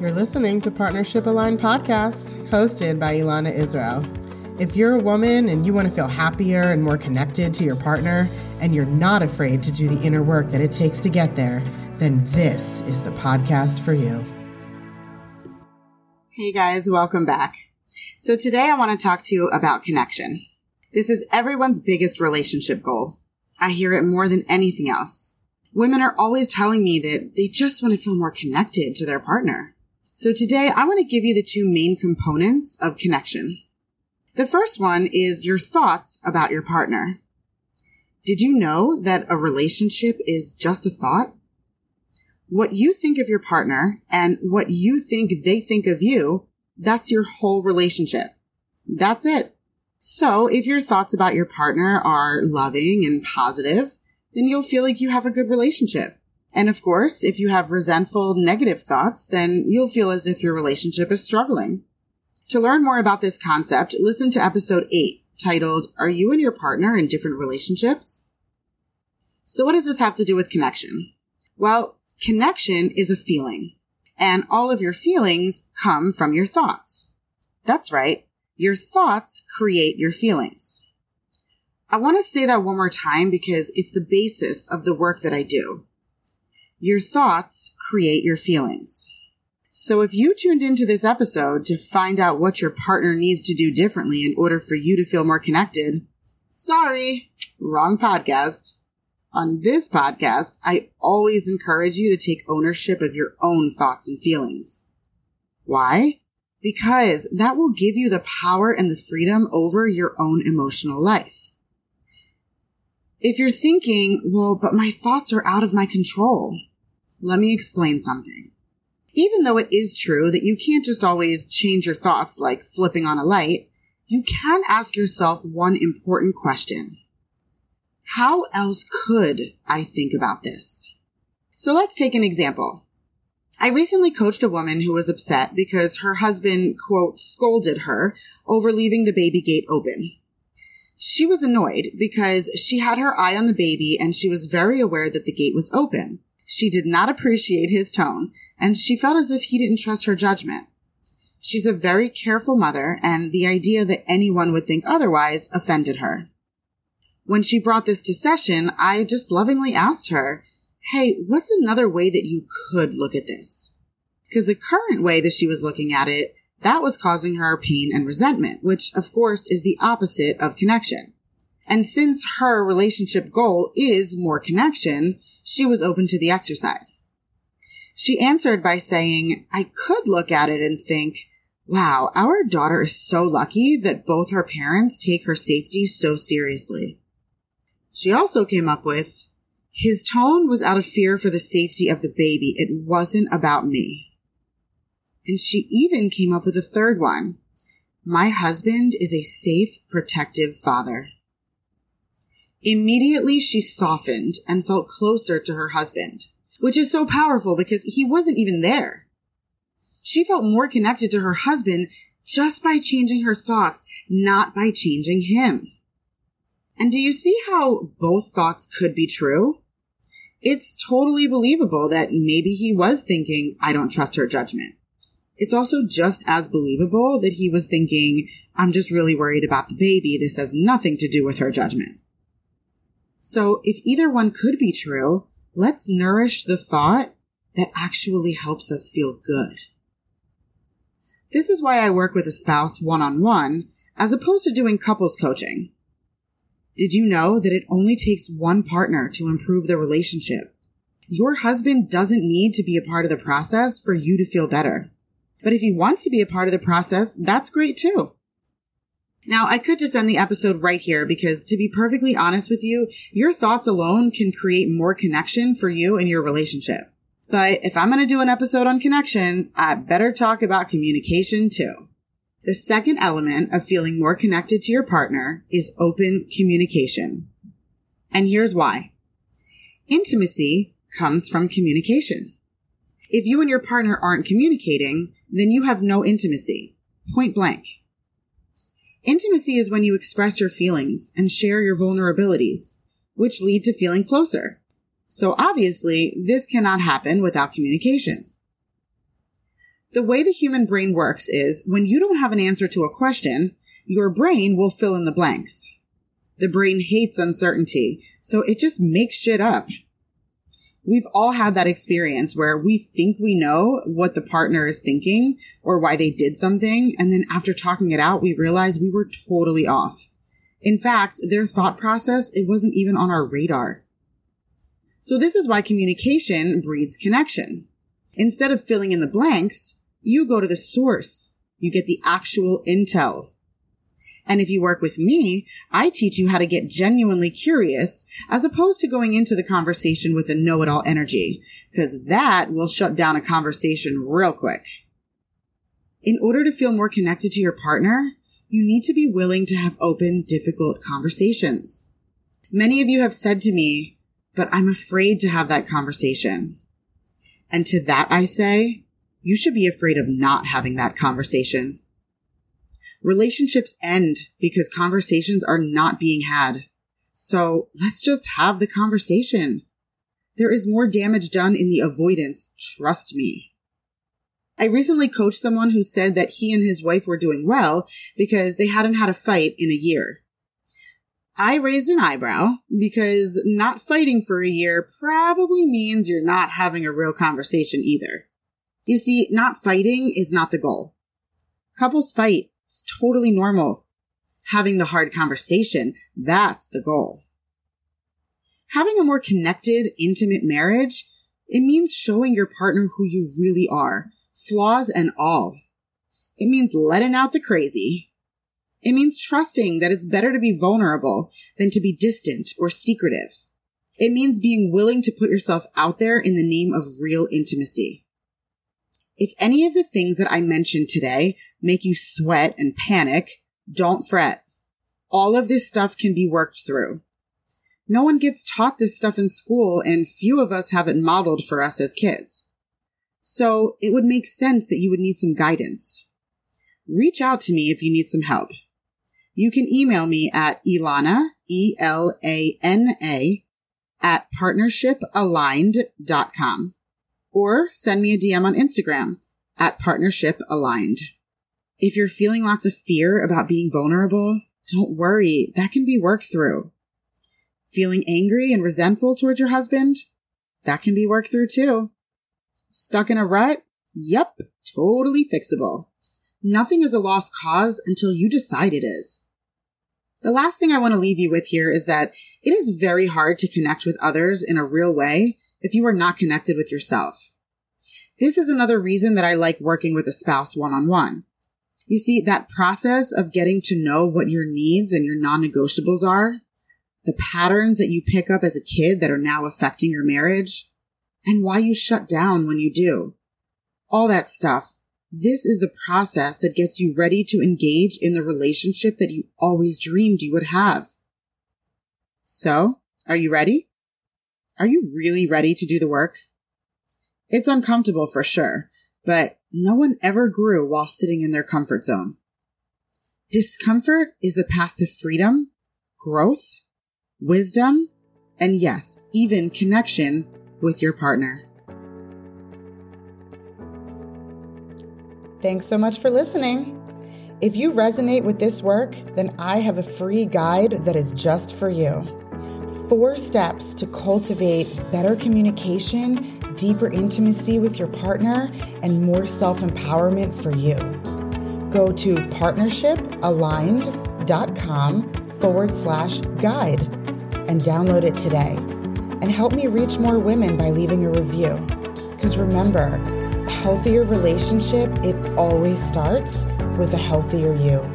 You're listening to Partnership Aligned Podcast, hosted by Elana Israel. If you're a woman and you want to feel happier and more connected to your partner, and you're not afraid to do the inner work that it takes to get there, then this is the podcast for you. Hey guys, welcome back. So today I want to talk to you about connection. This is everyone's biggest relationship goal. I hear it more than anything else. Women are always telling me that they just want to feel more connected to their partner. So today I want to give you the two main components of connection. The first one is your thoughts about your partner. Did you know that a relationship is just a thought? What you think of your partner and what you think they think of you, that's your whole relationship. That's it. So if your thoughts about your partner are loving and positive, then you'll feel like you have a good relationship. And of course, if you have resentful, negative thoughts, then you'll feel as if your relationship is struggling. To learn more about this concept, listen to episode 8 titled, Are You and Your Partner in Different Relationships? So what does this have to do with connection? Well, connection is a feeling, and all of your feelings come from your thoughts. That's right. Your thoughts create your feelings. I want to say that one more time because it's the basis of the work that I do. Your thoughts create your feelings. So if you tuned into this episode to find out what your partner needs to do differently in order for you to feel more connected, sorry, wrong podcast. On this podcast, I always encourage you to take ownership of your own thoughts and feelings. Why? Because that will give you the power and the freedom over your own emotional life. If you're thinking, well, but my thoughts are out of my control, let me explain something. Even though it is true that you can't just always change your thoughts like flipping on a light, you can ask yourself one important question. How else could I think about this? So let's take an example. I recently coached a woman who was upset because her husband, quote, scolded her over leaving the baby gate open. She was annoyed because she had her eye on the baby and she was very aware that the gate was open. She did not appreciate his tone and she felt as if he didn't trust her judgment. She's a very careful mother and the idea that anyone would think otherwise offended her. When she brought this to session, I just lovingly asked her, Hey, what's another way that you could look at this? Because the current way that she was looking at it that was causing her pain and resentment, which of course is the opposite of connection. And since her relationship goal is more connection, she was open to the exercise. She answered by saying, I could look at it and think, wow, our daughter is so lucky that both her parents take her safety so seriously. She also came up with, his tone was out of fear for the safety of the baby. It wasn't about me. And she even came up with a third one. My husband is a safe, protective father. Immediately she softened and felt closer to her husband, which is so powerful because he wasn't even there. She felt more connected to her husband just by changing her thoughts, not by changing him. And do you see how both thoughts could be true? It's totally believable that maybe he was thinking, I don't trust her judgment. It's also just as believable that he was thinking, I'm just really worried about the baby. This has nothing to do with her judgment. So if either one could be true, let's nourish the thought that actually helps us feel good. This is why I work with a spouse one on one as opposed to doing couples coaching. Did you know that it only takes one partner to improve the relationship? Your husband doesn't need to be a part of the process for you to feel better. But if he wants to be a part of the process, that's great too. Now, I could just end the episode right here because to be perfectly honest with you, your thoughts alone can create more connection for you and your relationship. But if I'm going to do an episode on connection, I better talk about communication too. The second element of feeling more connected to your partner is open communication. And here's why. Intimacy comes from communication. If you and your partner aren't communicating, then you have no intimacy. Point blank. Intimacy is when you express your feelings and share your vulnerabilities, which lead to feeling closer. So obviously, this cannot happen without communication. The way the human brain works is when you don't have an answer to a question, your brain will fill in the blanks. The brain hates uncertainty, so it just makes shit up. We've all had that experience where we think we know what the partner is thinking or why they did something, and then after talking it out, we realize we were totally off. In fact, their thought process, it wasn't even on our radar. So this is why communication breeds connection. Instead of filling in the blanks, you go to the source. You get the actual intel. And if you work with me, I teach you how to get genuinely curious as opposed to going into the conversation with a know it all energy, because that will shut down a conversation real quick. In order to feel more connected to your partner, you need to be willing to have open, difficult conversations. Many of you have said to me, but I'm afraid to have that conversation. And to that I say, you should be afraid of not having that conversation. Relationships end because conversations are not being had. So let's just have the conversation. There is more damage done in the avoidance, trust me. I recently coached someone who said that he and his wife were doing well because they hadn't had a fight in a year. I raised an eyebrow because not fighting for a year probably means you're not having a real conversation either. You see, not fighting is not the goal. Couples fight it's totally normal. Having the hard conversation, that's the goal. Having a more connected, intimate marriage, it means showing your partner who you really are, flaws and all. It means letting out the crazy. It means trusting that it's better to be vulnerable than to be distant or secretive. It means being willing to put yourself out there in the name of real intimacy. If any of the things that I mentioned today make you sweat and panic, don't fret. All of this stuff can be worked through. No one gets taught this stuff in school, and few of us have it modeled for us as kids. So it would make sense that you would need some guidance. Reach out to me if you need some help. You can email me at Elana, E L A N A, at partnershipaligned.com or send me a DM on Instagram at Partnership Aligned. If you're feeling lots of fear about being vulnerable, don't worry, that can be worked through. Feeling angry and resentful towards your husband? That can be worked through too. Stuck in a rut? Yep, totally fixable. Nothing is a lost cause until you decide it is. The last thing I want to leave you with here is that it is very hard to connect with others in a real way if you are not connected with yourself. This is another reason that I like working with a spouse one on one. You see, that process of getting to know what your needs and your non negotiables are, the patterns that you pick up as a kid that are now affecting your marriage, and why you shut down when you do. All that stuff. This is the process that gets you ready to engage in the relationship that you always dreamed you would have. So, are you ready? Are you really ready to do the work? It's uncomfortable for sure, but no one ever grew while sitting in their comfort zone. Discomfort is the path to freedom, growth, wisdom, and yes, even connection with your partner. Thanks so much for listening. If you resonate with this work, then I have a free guide that is just for you four steps to cultivate better communication, deeper intimacy with your partner, and more self empowerment for you. Go to partnershipaligned.com forward slash guide and download it today. And help me reach more women by leaving a review. Because remember, a healthier relationship, it always starts with a healthier you.